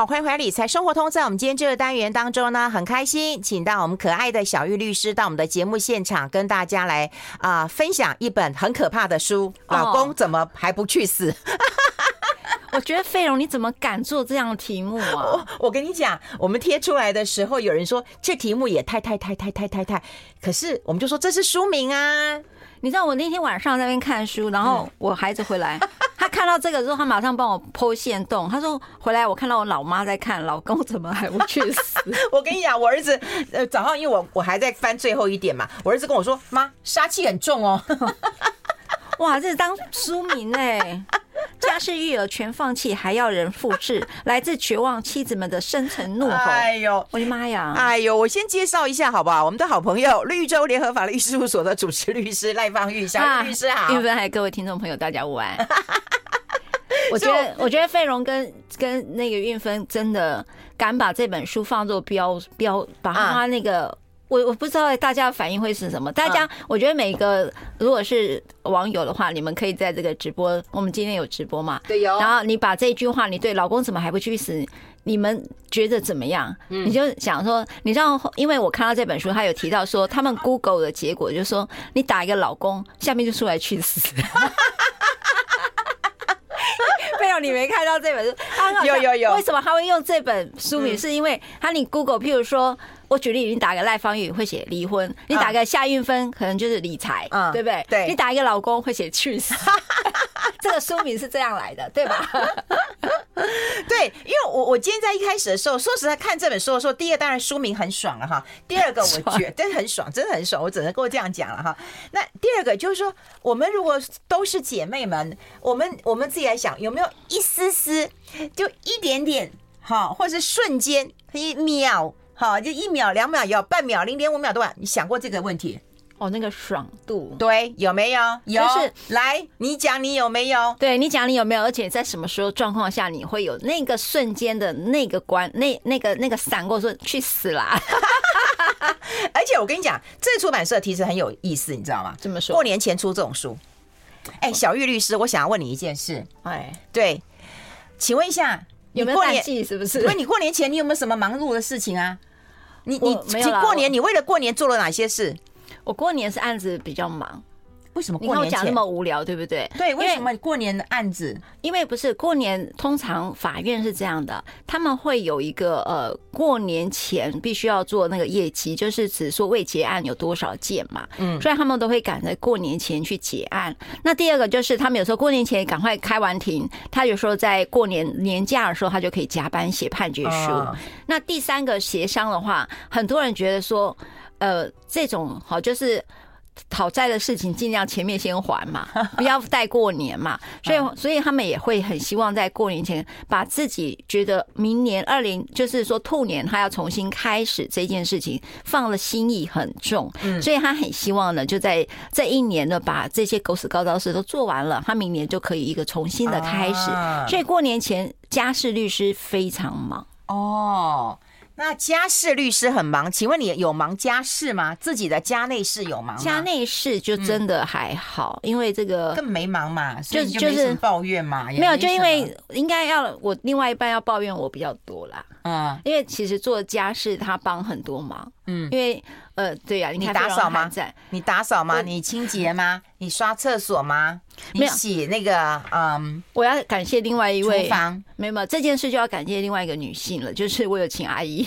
好，欢迎回来理财生活通。在我们今天这个单元当中呢，很开心，请到我们可爱的小玉律师到我们的节目现场，跟大家来啊、呃、分享一本很可怕的书。老公怎么还不去死？我觉得费蓉，你怎么敢做这样的题目啊？我我跟你讲，我们贴出来的时候，有人说这题目也太太太太太太太，可是我们就说这是书名啊。你知道我那天晚上在那边看书，然后我孩子回来，他看到这个之后，他马上帮我剖线洞。他说回来我看到我老妈在看，老公怎么还不去死？我跟你讲，我儿子呃早上因为我我还在翻最后一点嘛，我儿子跟我说妈，杀气很重哦。哇，这是当书名哎！家事育儿全放弃，还要人复制，来自绝望妻子们的深沉怒吼。哎呦，我的妈呀！哎呦，我先介绍一下好不好？我们的好朋友绿洲联合法律事务所的主持律师赖芳玉，小玉律师好。韵芬，还有各位听众朋友，大家午安。我觉得，我觉得费荣跟跟那个运芬真的敢把这本书放作标标，把他那个。我我不知道大家的反应会是什么。大家，我觉得每个如果是网友的话，你们可以在这个直播，我们今天有直播嘛？对，有。然后你把这句话，你对老公怎么还不去死？你们觉得怎么样？你就想说，你知道，因为我看到这本书，他有提到说，他们 Google 的结果就是说，你打一个老公，下面就出来去死。没有，你没看到这本书？有有有。为什么他会用这本书名？是因为他你 Google，譬如说。我举例，你打个赖芳玉会写离婚，你打个夏运芬可能就是理财，嗯，对不对？对，你打一个老公会写去死，这个书名是这样来的，对吧？对，因为我我今天在一开始的时候，说实在看这本书的时候，第一个当然书名很爽了哈，第二个我觉得很爽，真的很爽，我只能够这样讲了哈。那第二个就是说，我们如果都是姐妹们，我们我们自己来想，有没有一丝丝，就一点点，哈，或者是瞬间，一秒。好，就一秒、两秒，有半秒、零点五秒都完。你想过这个问题？哦，那个爽度，对，有没有？有。就是来，你讲你有没有？对，你讲你有没有？而且在什么时候状况下你会有那个瞬间的那个关，那那个那个闪过说去死啦！而且我跟你讲，这出版社其实很有意思，你知道吗？这么说？过年前出这种书。哎，小玉律师，我想要问你一件事。哎，对，请问一下，有没有淡季？是不是？问你过年前你有没有什么忙碌的事情啊？你你你过年你为了过年做了哪些事？我过年是案子比较忙。为什么过年你讲那么无聊，对不对？对，为什么过年的案子？因为不是过年，通常法院是这样的，他们会有一个呃，过年前必须要做那个业绩，就是指说未结案有多少件嘛。嗯，所以他们都会赶在过年前去结案。那第二个就是他们有时候过年前赶快开完庭，他有时候在过年年假的时候，他就可以加班写判决书。那第三个协商的话，很多人觉得说，呃，这种好就是。讨债的事情尽量前面先还嘛，不要带过年嘛。所以，所以他们也会很希望在过年前把自己觉得明年二零就是说兔年他要重新开始这件事情放了心意很重，所以他很希望呢，就在这一年呢把这些狗屎高招事都做完了，他明年就可以一个重新的开始。所以过年前家事律师非常忙哦。那家事律师很忙，请问你有忙家事吗？自己的家内事有忙吗？家内事就真的还好，嗯、因为这个更没忙嘛，就就是抱怨嘛，没有，就因为应该要我另外一半要抱怨我比较多啦，嗯，因为其实做家事他帮很多忙，嗯，因为。呃，对呀、啊，你打扫吗？你打扫吗？你清洁吗？你刷厕所吗？你洗那个嗯，我要感谢另外一位厨房，没有没有这件事就要感谢另外一个女性了，就是我有请阿姨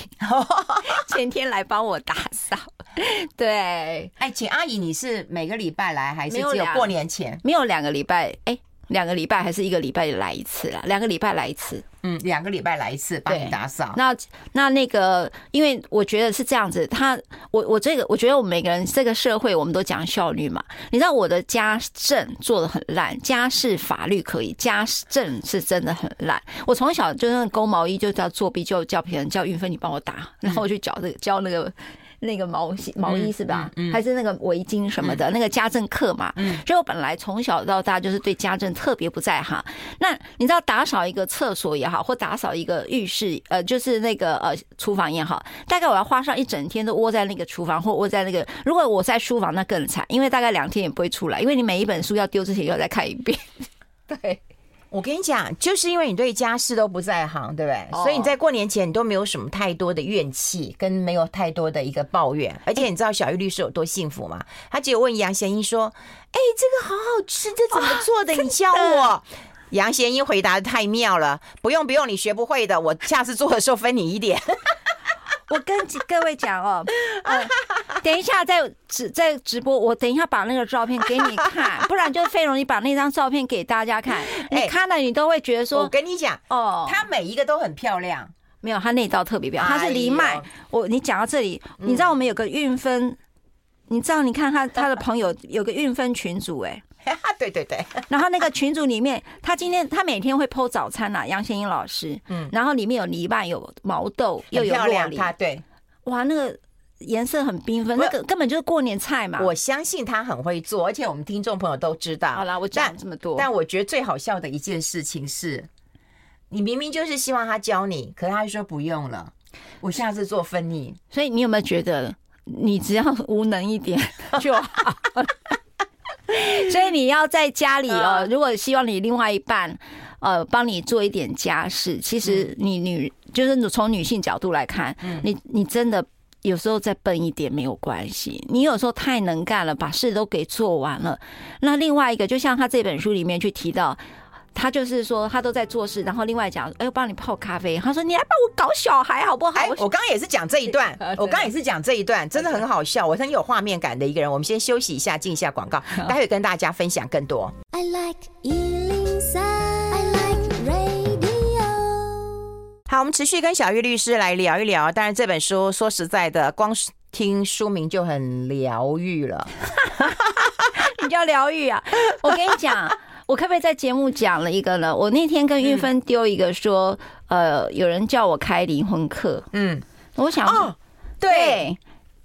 前天来帮我打扫。对，哎，请阿姨，你是每个礼拜来还是只有过年前？没有两个礼拜，哎，两个礼拜还是一个礼拜来一次啦？两个礼拜来一次。嗯，两个礼拜来一次帮你打扫。那那那个，因为我觉得是这样子，他我我这个，我觉得我们每个人这个社会，我们都讲效率嘛。你知道我的家政做的很烂，家事法律可以，家政是真的很烂。我从小就那个钩毛衣就叫作弊，就叫别人叫运芬你帮我打，然后我去教这个教那个。那个毛毛衣是吧？还是那个围巾什么的？那个家政课嘛。所以我本来从小到大就是对家政特别不在行。那你知道打扫一个厕所也好，或打扫一个浴室，呃，就是那个呃厨房也好，大概我要花上一整天都窝在那个厨房，或窝在那个。如果我在书房，那更惨，因为大概两天也不会出来，因为你每一本书要丢之前又要再看一遍。对。我跟你讲，就是因为你对家事都不在行，对不对？所以你在过年前你都没有什么太多的怨气，跟没有太多的一个抱怨。而且你知道小玉律师有多幸福吗？他只有问杨贤英说：“哎，这个好好吃，这怎么做的？你教我。”杨贤英回答的太妙了，不用不用，你学不会的，我下次做的时候分你一点。我跟各位讲哦，呃，等一下在直在直播，我等一下把那个照片给你看，不然就费容你把那张照片给大家看，你看了你都会觉得说，我跟你讲哦，她每一个都很漂亮，没有她那道特别漂亮，她是藜麦。我你讲到这里，你知道我们有个运分，你知道你看他 他的朋友有个运分群组哎。对对对，然后那个群组里面，他今天他每天会 po 早餐呐，杨贤英老师，嗯，然后里面有藜麦，有毛豆，又有洛梨，对，哇，那个颜色很缤纷，那个根本就是过年菜嘛。我相信他很会做，而且我们听众朋友都知道。好了，我讲这么多，但我觉得最好笑的一件事情是，你明明就是希望他教你，可是他说不用了，我下次做分你。所以你有没有觉得，你只要无能一点 就好？所以你要在家里哦，如果希望你另外一半呃帮你做一点家事，其实你女就是从女性角度来看，你你真的有时候再笨一点没有关系，你有时候太能干了，把事都给做完了。那另外一个，就像他这本书里面去提到。他就是说，他都在做事，然后另外讲，哎，我帮你泡咖啡。他说，你来帮我搞小孩好不好？哎，我刚刚也是讲这一段，我刚刚也是讲这一段，真的很好笑，我很有画面感的一个人。我们先休息一下，进一下广告，待会跟大家分享更多。I like 103, I like radio。好，我们持续跟小玉律师来聊一聊。当然，这本书说实在的，光听书名就很疗愈了。你叫疗愈啊？我跟你讲。我可不可以在节目讲了一个呢？我那天跟玉芬丢一个说，呃，有人叫我开离婚课，嗯，我想，哦，对，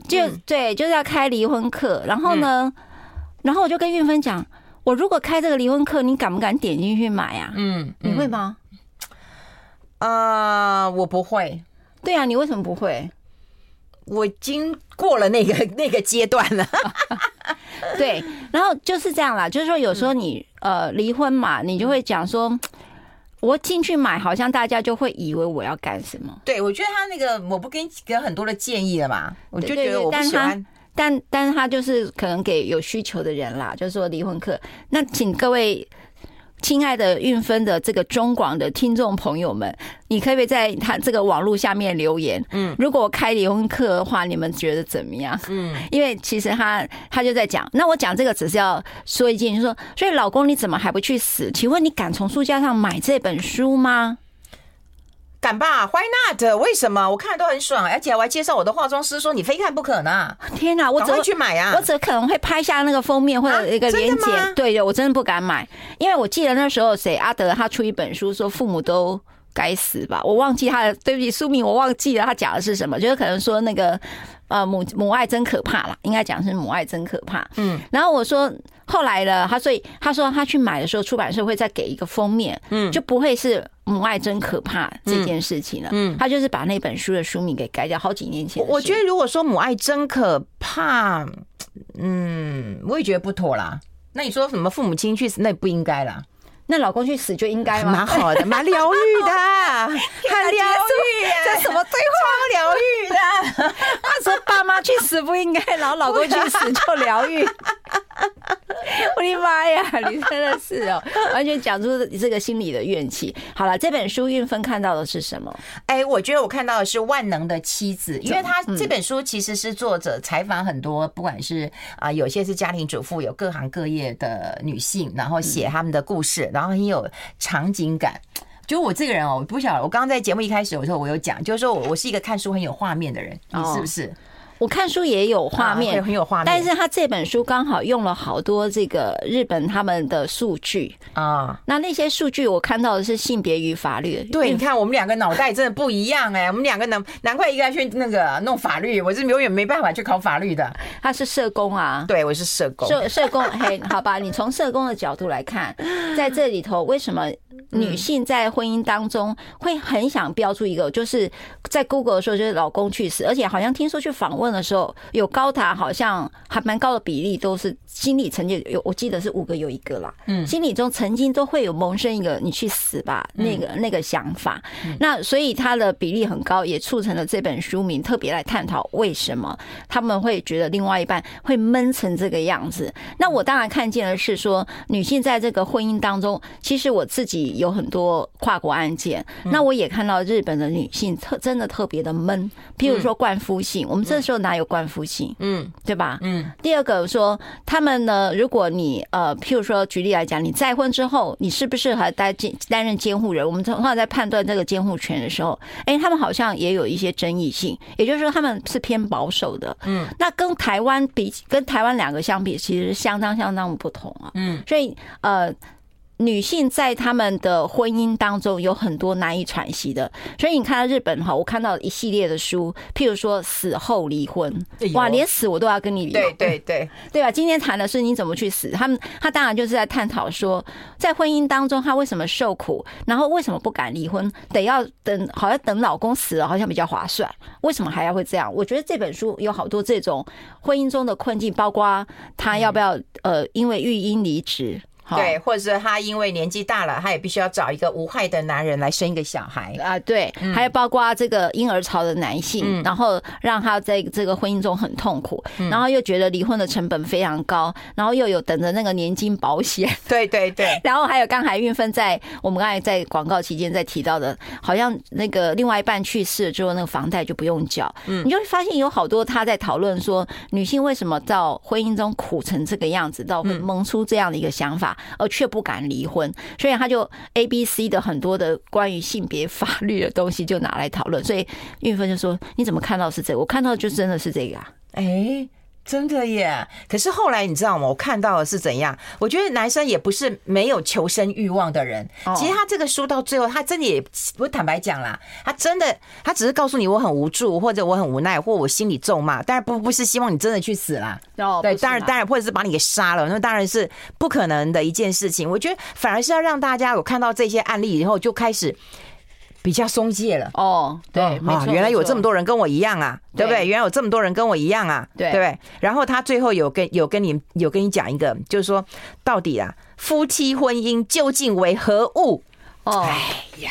就对，就是要开离婚课。然后呢，然后我就跟玉芬讲，我如果开这个离婚课，你敢不敢点进去买啊？嗯，你会吗？啊，我不会。对啊，你为什么不会？我已经过了那个 那个阶段了。对，然后就是这样啦，就是说有时候你呃离婚嘛，你就会讲说，我进去买，好像大家就会以为我要干什么。对，我觉得他那个我不给你给很多的建议了嘛，我就觉得我不喜欢。但但是他就是可能给有需求的人啦，就是说离婚课，那请各位。亲爱的运分的这个中广的听众朋友们，你可不可以在他这个网络下面留言？嗯，如果我开离婚课的话，你们觉得怎么样？嗯，因为其实他他就在讲，那我讲这个只是要说一件，就是说，所以老公你怎么还不去死？请问你敢从书架上买这本书吗？敢吧？Why not？为什么？我看都很爽，而且我还介绍我的化妆师，说你非看不可呢。天哪，我怎么会去买啊？我只可能会拍下那个封面或者一个链接。啊、对的，我真的不敢买，因为我记得那时候谁阿德他出一本书说父母都该死吧，我忘记他的，对不起，书名我忘记了，他讲的是什么？就是可能说那个呃母母爱真可怕啦，应该讲是母爱真可怕。嗯，然后我说后来了，他所以他说他去买的时候，出版社会再给一个封面，嗯，就不会是。母爱真可怕这件事情了，嗯，他就是把那本书的书名给改掉，好几年前。我觉得如果说母爱真可怕，嗯，我也觉得不妥啦。那你说什么父母亲去死，那也不应该啦。那老公去死就应该吗？蛮好的，蛮疗愈的，很疗愈。这什么对话？疗愈的。他说爸妈去死不应该，然后老公去死就疗愈。我的妈呀！你真的是哦，完全讲出这个心里的怨气。好了，这本书运分看到的是什么？哎，我觉得我看到的是万能的妻子，因为他这本书其实是作者采访很多，不管是啊，有些是家庭主妇，有各行各业的女性，然后写他们的故事，然后很有场景感。就我这个人哦，我不晓得，我刚刚在节目一开始的时候，我有讲，就是说我我是一个看书很有画面的人，你是不是？我看书也有画面，很有画面。但是他这本书刚好用了好多这个日本他们的数据啊。那那些数据我看到的是性别与法律。对，你看我们两个脑袋真的不一样哎，我们两个能难怪一个去那个弄法律，我是永远没办法去考法律的。他是社工啊，对，我是社工。社社工，嘿，好吧，你从社工的角度来看，在这里头为什么女性在婚姻当中会很想标注一个，就是在 Google 的时候，就是老公去死，而且好像听说去访问的时候，有高达好像还蛮高的比例都是心理曾经有，我记得是五个有一个啦，嗯，心理中曾经都会有萌生一个你去死吧那个那个想法，那所以他的比例很高，也促成了这本书名特别来探讨为什么。他们会觉得另外一半会闷成这个样子。那我当然看见的是说，女性在这个婚姻当中，其实我自己。有很多跨国案件，那我也看到日本的女性特真的特别的闷，譬如说冠夫性，我们这时候哪有冠夫性？嗯，对吧？嗯。第二个说他们呢，如果你呃，譬如说举例来讲，你再婚之后，你适不适合担监担任监护人？我们通常在判断这个监护权的时候，哎，他们好像也有一些争议性，也就是说他们是偏保守的。嗯。那跟台湾比，跟台湾两个相比，其实相当相当不同啊。嗯。所以呃。女性在他们的婚姻当中有很多难以喘息的，所以你看到日本哈，我看到一系列的书，譬如说死后离婚，哇，连死我都要跟你离，对对对，对吧？今天谈的是你怎么去死，他们他当然就是在探讨说，在婚姻当中他为什么受苦，然后为什么不敢离婚，得要等，好像等老公死了好像比较划算，为什么还要会这样？我觉得这本书有好多这种婚姻中的困境，包括他要不要呃，因为育婴离职。对，或者是他因为年纪大了，他也必须要找一个无害的男人来生一个小孩啊。对，还有包括这个婴儿潮的男性，然后让他在这个婚姻中很痛苦，然后又觉得离婚的成本非常高，然后又有等着那个年金保险。对 对对，然后还有刚才运芬在我们刚才在广告期间在提到的，好像那个另外一半去世了之后，那个房贷就不用缴。嗯，你就会发现有好多他在讨论说，女性为什么到婚姻中苦成这个样子，到会萌出这样的一个想法。而却不敢离婚，所以他就 A、B、C 的很多的关于性别法律的东西就拿来讨论。所以运芬就说：“你怎么看到是这个？我看到就真的是这个啊。”哎。真的耶！可是后来你知道吗？我看到的是怎样？我觉得男生也不是没有求生欲望的人。其实他这个书到最后，他真的也不坦白讲啦，他真的他只是告诉你我很无助，或者我很无奈，或我心里咒骂，当然不不是希望你真的去死啦。对，当然当然，或者是把你给杀了，那当然是不可能的一件事情。我觉得反而是要让大家有看到这些案例以后，就开始。比较松懈了哦，对，啊，原来有这么多人跟我一样啊，对不对？原来有这么多人跟我一样啊，对，对不对？然后他最后有跟有跟你有跟你讲一个，就是说到底啊，夫妻婚姻究竟为何物？哦，哎呀，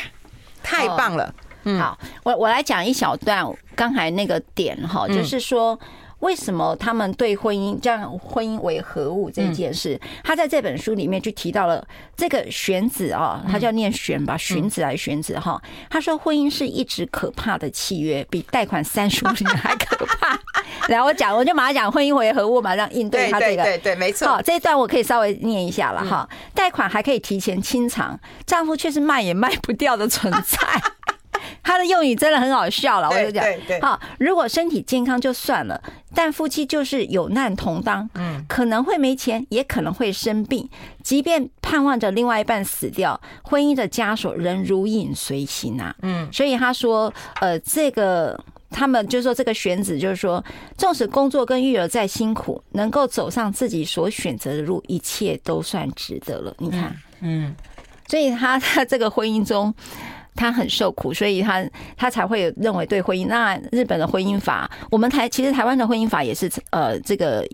太棒了！嗯，好，我我来讲一小段刚才那个点哈，就是说。为什么他们对婚姻这样婚姻为何物这件事，他在这本书里面就提到了这个玄子啊，他叫念玄吧，荀子还是玄子哈？他说婚姻是一直可怕的契约，比贷款三十五年还可怕。然后我讲，我就马上讲婚姻为何物，马上应对他这个，对对没错。好，这一段我可以稍微念一下了哈。贷款还可以提前清偿，丈夫却是卖也卖不掉的存在。他的用语真的很好笑了，我就讲，好，如果身体健康就算了，但夫妻就是有难同当，嗯，可能会没钱，也可能会生病，即便盼望着另外一半死掉，婚姻的枷锁仍如影随形啊，嗯，所以他说，呃，这个他们就说这个选子就是说，纵使工作跟育儿再辛苦，能够走上自己所选择的路，一切都算值得了。你看，嗯，所以他在这个婚姻中。他很受苦，所以他他才会认为对婚姻。那日本的婚姻法，我们台其实台湾的婚姻法也是呃这个。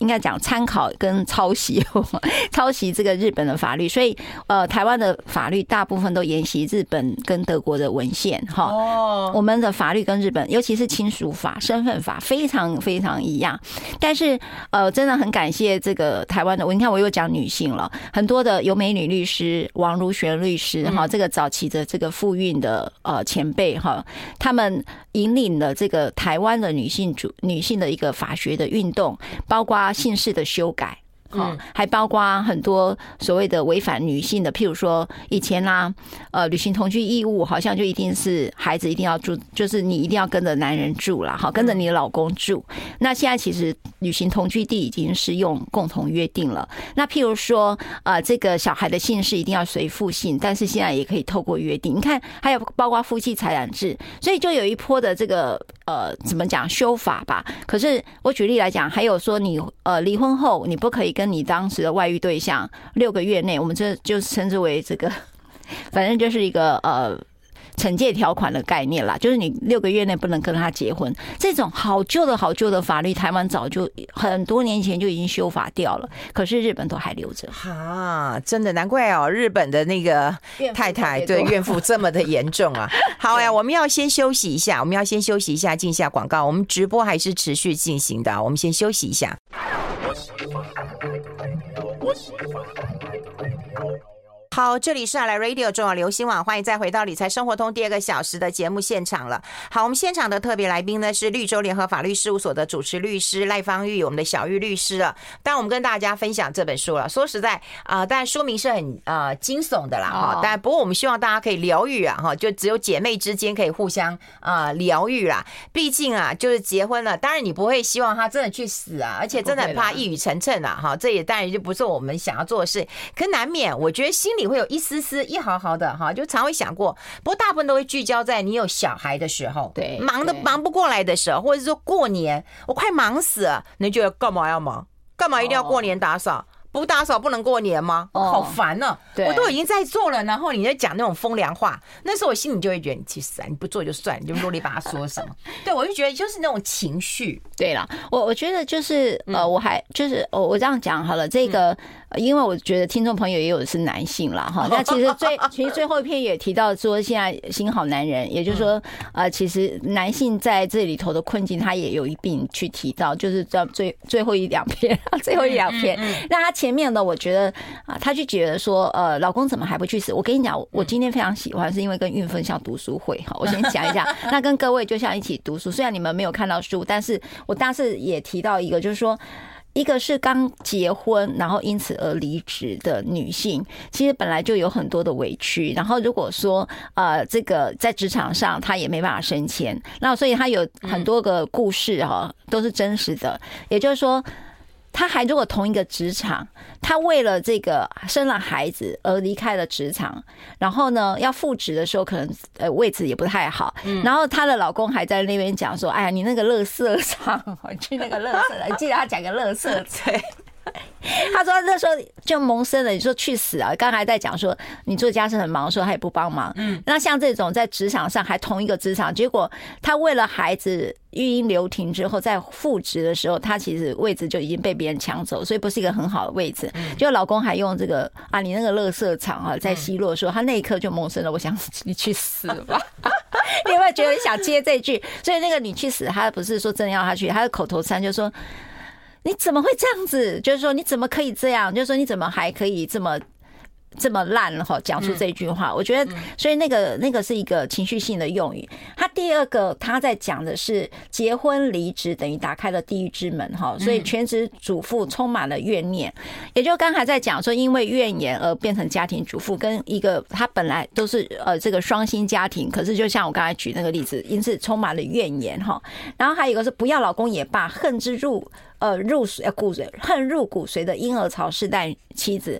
应该讲参考跟抄袭，抄袭这个日本的法律，所以呃，台湾的法律大部分都沿袭日本跟德国的文献哈。哦，我们的法律跟日本，尤其是亲属法、身份法非常非常一样。但是呃，真的很感谢这个台湾的，我你看我又讲女性了，很多的有美女律师王如璇律师哈，这个早期的这个妇运的呃前辈哈，他们引领了这个台湾的女性主女性的一个法学的运动，包括。姓氏的修改。好，还包括很多所谓的违反女性的，譬如说以前啦、啊，呃，履行同居义务，好像就一定是孩子一定要住，就是你一定要跟着男人住了，好，跟着你的老公住。那现在其实履行同居地已经是用共同约定了。那譬如说，呃，这个小孩的姓氏一定要随父姓，但是现在也可以透过约定。你看，还有包括夫妻财产制，所以就有一波的这个呃，怎么讲修法吧？可是我举例来讲，还有说你呃离婚后你不可以。跟你当时的外遇对象六个月内，我们这就称之为这个 反正就是一个呃。惩戒条款的概念啦，就是你六个月内不能跟他结婚，这种好旧的好旧的法律，台湾早就很多年前就已经修法掉了，可是日本都还留着。哈，真的难怪哦，日本的那个太太对怨妇这么的严重啊。好呀，我们要先休息一下，我们要先休息一下，进下广告。我们直播还是持续进行的，我们先休息一下。我喜欢你。好，这里是阿来 Radio 中广流行网，欢迎再回到理财生活通第二个小时的节目现场了。好，我们现场的特别来宾呢是绿洲联合法律事务所的主持律师赖芳玉，我们的小玉律师了。当然，我们跟大家分享这本书了。说实在啊，当然书名是很呃惊悚的啦哈，但不过我们希望大家可以疗愈啊哈，就只有姐妹之间可以互相啊疗愈啦。毕竟啊，就是结婚了，当然你不会希望他真的去死啊，而且真的很怕一语成谶啊哈。这也当然就不是我们想要做的事，可难免我觉得心里。你会有一丝丝、一毫毫的哈，就常会想过。不过大部分都会聚焦在你有小孩的时候，对，忙的忙不过来的时候，或者是说过年，我快忙死了，你觉得干嘛要忙？干嘛一定要过年打扫？不打扫不能过年吗？哦，好烦呢！我都已经在做了，然后你在讲那种风凉话，那时候我心里就会觉得你去死啊！你不做就算，你就啰里吧嗦说什么？对，我就觉得就是那种情绪。对了，我我觉得就是呃，我还就是我我这样讲好了，这个。因为我觉得听众朋友也有的是男性了哈，那其实最其实最后一篇也提到说，现在新好男人，也就是说，呃，其实男性在这里头的困境，他也有一并去提到，就是在最最后一两篇，最后一两篇。那他前面的，我觉得啊，他就觉得说，呃，老公怎么还不去死？我跟你讲，我今天非常喜欢，是因为跟运芬像读书会哈。我先讲一下，那跟各位就像一起读书，虽然你们没有看到书，但是我当时也提到一个，就是说。一个是刚结婚，然后因此而离职的女性，其实本来就有很多的委屈。然后如果说呃，这个在职场上她也没办法升迁，那所以她有很多个故事哈，都是真实的。也就是说。他还如果同一个职场，他为了这个生了孩子而离开了职场，然后呢，要复职的时候可能呃位置也不太好，然后她的老公还在那边讲说：“哎呀，你那个乐色场，我去那个垃圾，你记得他讲个乐色 对。” 他说那时候就萌生了，你说去死啊！刚才在讲说你做家事很忙的时候，他也不帮忙。嗯，那像这种在职场上还同一个职场，结果他为了孩子育婴留停之后，在复职的时候，他其实位置就已经被别人抢走，所以不是一个很好的位置。就老公还用这个啊，你那个乐色场啊，在奚落说他那一刻就萌生了，我想你去死吧！你有没有觉得你想接这句？所以那个你去死，他不是说真的要他去，他的口头禅就说。你怎么会这样子？就是说，你怎么可以这样？就是说，你怎么还可以这么这么烂了哈？讲出这句话，我觉得，所以那个那个是一个情绪性的用语。他第二个他在讲的是结婚离职等于打开了地狱之门哈，所以全职主妇充满了怨念。也就刚才在讲说，因为怨言而变成家庭主妇，跟一个他本来都是呃这个双薪家庭，可是就像我刚才举那个例子，因此充满了怨言哈。然后还有一个是不要老公也罢，恨之入。呃，入骨髓恨入骨髓的婴儿潮世代妻子，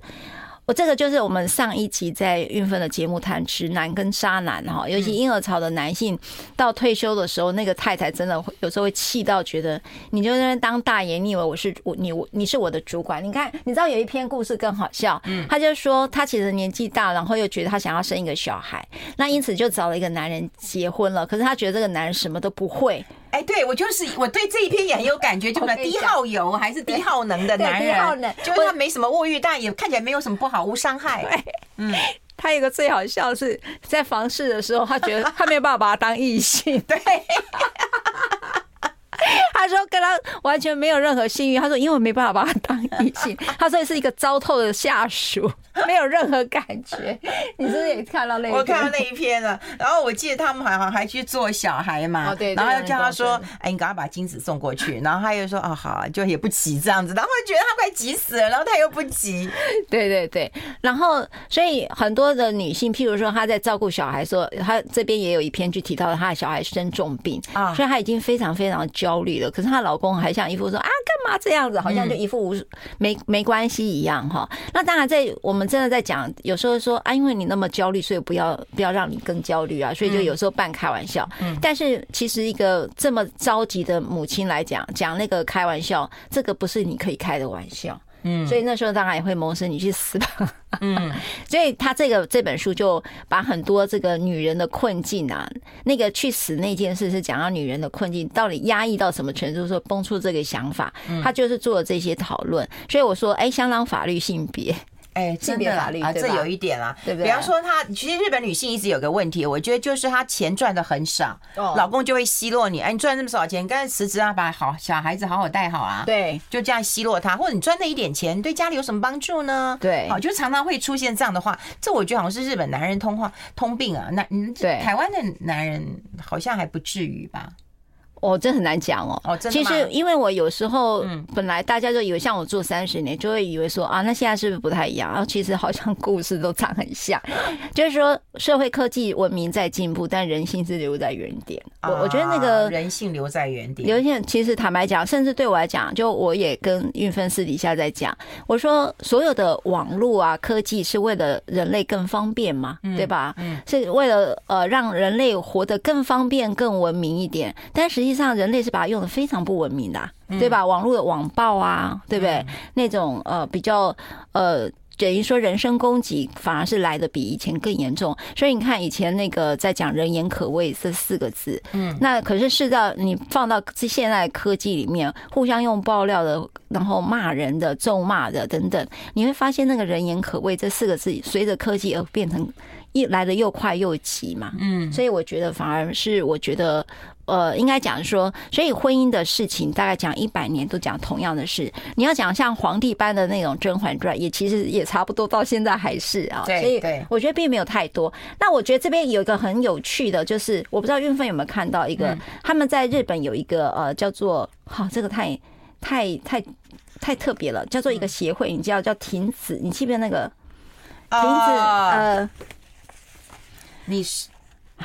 我这个就是我们上一集在运分的节目谈直男跟渣男哈，尤其婴儿潮的男性到退休的时候，那个太太真的会有时候会气到觉得，你就在那边当大爷，你以为我是我你我你是我的主管？你看，你知道有一篇故事更好笑，嗯，他就说他其实年纪大，然后又觉得他想要生一个小孩，那因此就找了一个男人结婚了，可是他觉得这个男人什么都不会。哎，对，我就是我对这一篇也很有感觉，就是低耗油还是低耗能的 男人，就是他没什么物欲，但也看起来没有什么不好，无伤害。嗯，他有个最好笑是在房事的时候，他觉得他没有办法把他当异性，对。他说跟他完全没有任何信誉，他说因为我没办法把他当异性，他说是一个糟透的下属，没有任何感觉。你是不是也看到那一篇？我看到那一篇了。然后我记得他们好像还去做小孩嘛，哦对，然后又叫他说：“哎，你赶快把精子送过去。”然后他又说：“哦，好啊，就也不急这样子。”然后我觉得他快急死了，然后他又不急。对对对。然后所以很多的女性，譬如说她在照顾小孩的时候，她这边也有一篇就提到她的小孩生重病啊，所以她已经非常非常焦虑了。可是她老公还像一副说啊，干嘛这样子，好像就一副无没没关系一样哈。那当然，在我们真的在讲，有时候说啊，因为你那么焦虑，所以不要不要让你更焦虑啊。所以就有时候半开玩笑。嗯但是其实一个这么着急的母亲来讲，讲那个开玩笑，这个不是你可以开的玩笑。嗯，所以那时候当然也会谋生，你去死吧。嗯，所以他这个这本书就把很多这个女人的困境啊，那个去死那件事是讲到女人的困境到底压抑到什么程度，说蹦出这个想法，他就是做了这些讨论。所以我说，哎，相当法律性别。哎，性别法律啊，这有一点啦，对不对？比方说，她其实日本女性一直有个问题，我觉得就是她钱赚的很少，老公就会奚落你。哎，你赚那么少钱，干脆辞职啊，把好小孩子好好带好啊。对，就这样奚落他，或者你赚那一点钱，对家里有什么帮助呢？对，好，就常常会出现这样的话。这我觉得好像是日本男人通话通病啊。那嗯，对，台湾的男人好像还不至于吧。哦，这很难讲哦。哦。其实，因为我有时候本来大家就以为像我做三十年，就会以为说啊，那现在是不是不太一样？然后其实好像故事都长很像。就是说，社会科技文明在进步，但人性是留在原点。我我觉得那个人性留在原点。有一点，其实坦白讲，甚至对我来讲，就我也跟运芬私底下在讲，我说所有的网络啊，科技是为了人类更方便嘛，对吧？嗯，是为了呃让人类活得更方便、更文明一点。但实际实际上，人类是把它用的非常不文明的，对吧？网络的网暴啊，对不对？那种呃比较呃等于说人身攻击，反而是来的比以前更严重。所以你看，以前那个在讲“人言可畏”这四个字，嗯，那可是是到你放到现在科技里面，互相用爆料的，然后骂人的、咒骂的等等，你会发现那个“人言可畏”这四个字，随着科技而变成一来的又快又急嘛，嗯，所以我觉得反而是我觉得。呃，应该讲说，所以婚姻的事情大概讲一百年都讲同样的事。你要讲像皇帝般的那种《甄嬛传》，也其实也差不多，到现在还是啊。所以我觉得并没有太多。那我觉得这边有一个很有趣的，就是我不知道运芬有没有看到一个，他们在日本有一个呃叫做，好，这个太太太太特别了，叫做一个协会，你知道叫亭子，你记不记得那个亭子？呃，你是。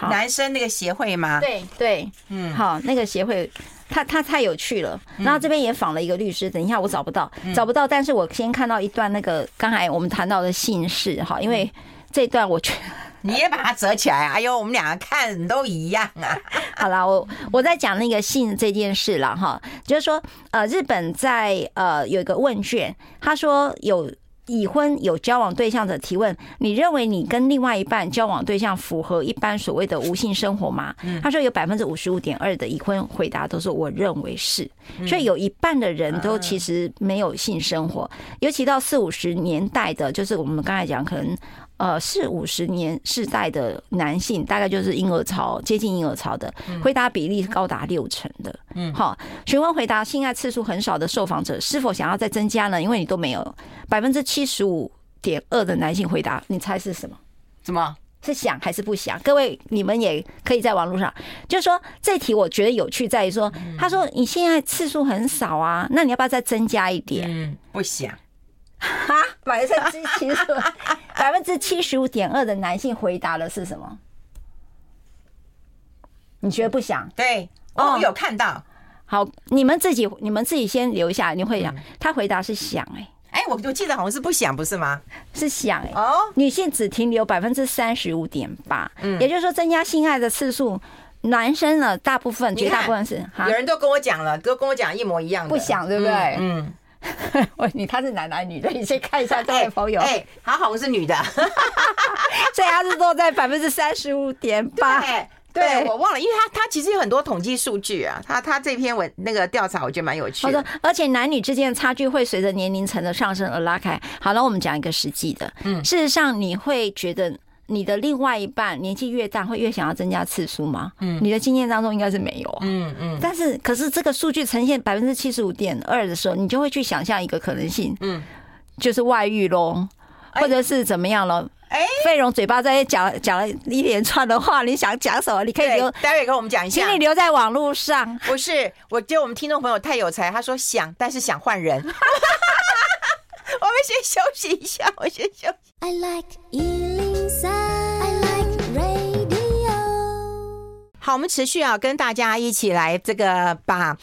男生那个协会吗？对对，嗯，好，那个协会，他他太有趣了。然后这边也访了一个律师，等一下我找不到，找不到，但是我先看到一段那个刚才我们谈到的姓氏，哈，因为这一段我觉得 你也把它折起来啊，哎呦，我们两个看都一样啊。好啦，我我在讲那个姓这件事了哈，就是说呃，日本在呃有一个问卷，他说有。已婚有交往对象的提问：你认为你跟另外一半交往对象符合一般所谓的无性生活吗？他说有百分之五十五点二的已婚回答都说我认为是，所以有一半的人都其实没有性生活，尤其到四五十年代的，就是我们刚才讲可能。呃，四五十年世代的男性，大概就是婴儿潮接近婴儿潮的，回答比例是高达六成的。嗯，好，询问回答性爱次数很少的受访者是否想要再增加呢？因为你都没有，百分之七十五点二的男性回答，你猜是什么？什么？是想还是不想？各位，你们也可以在网络上，就是说这题我觉得有趣在于说，他说你现在次数很少啊，那你要不要再增加一点？嗯，不想。哈，百分之七十，百分之七十五点二的男性回答的是什么？你觉得不想？对，哦，有看到。好，你们自己，你们自己先留下。你会想，他回答是想，哎，哎，我我记得好像是不想，不是吗？是想，哎，哦，女性只停留百分之三十五点八，嗯，也就是说，增加性爱的次数，男生呢，大部分，绝大部分是，有人都跟我讲了，都跟我讲一模一样的，不想，对不对？嗯。问你他是男男女的？你先看一下这位朋友。哎，还好我是女的，所以他是落在百分之三十五点八。对，我忘了，因为他他其实有很多统计数据啊。他他这篇文那个调查，我觉得蛮有趣的。而且男女之间的差距会随着年龄层的上升而拉开。好了，我们讲一个实际的。嗯，事实上你会觉得。你的另外一半年纪越大，会越想要增加次数吗？嗯，你的经验当中应该是没有啊。嗯嗯。但是，可是这个数据呈现百分之七十五点二的时候，你就会去想象一个可能性，嗯，就是外遇喽，或者是怎么样了？哎，费荣嘴巴在讲讲了一连串的话，你想讲什么？你可以留，待会跟我们讲一下，请你留在网络上。不是，我觉得我们听众朋友太有才，他说想，但是想换人。我们先休息一下，我先休息。I like 好，我们持续啊，跟大家一起来这个把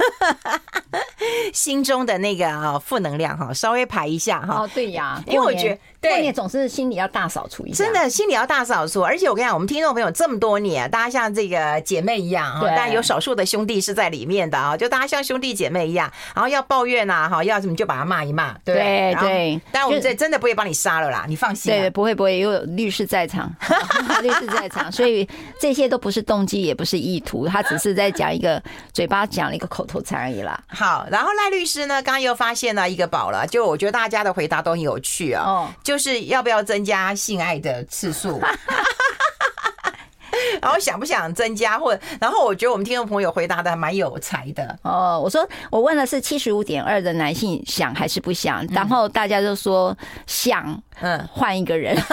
心中的那个啊负能量哈，稍微排一下哈。哦，对呀，因为我觉得对，过年总是心里要大扫除一下，真的心里要大扫除。而且我跟你讲，我们听众朋友这么多年，大家像这个姐妹一样哈，当然有少数的兄弟是在里面的啊，就大家像兄弟姐妹一样，然后要抱怨呐哈，要什么就把他骂一骂，对对对。但我们这真的不会把你杀了啦，你放心。对，不会不会，因为有律师在场，律师在场，所以这些都不是动机，也不是意图，他只是在讲一个嘴巴讲了一个口头禅而已啦。好，然后赖律师呢，刚刚又发现了一个宝了，就我觉得大家的回答都很有趣啊。哦，就是要不要增加性爱的次数？然后想不想增加？或者，然后我觉得我们听众朋友回答的还蛮有才的。哦，我说我问的是七十五点二的男性想还是不想？然后大家就说想，嗯，换一个人。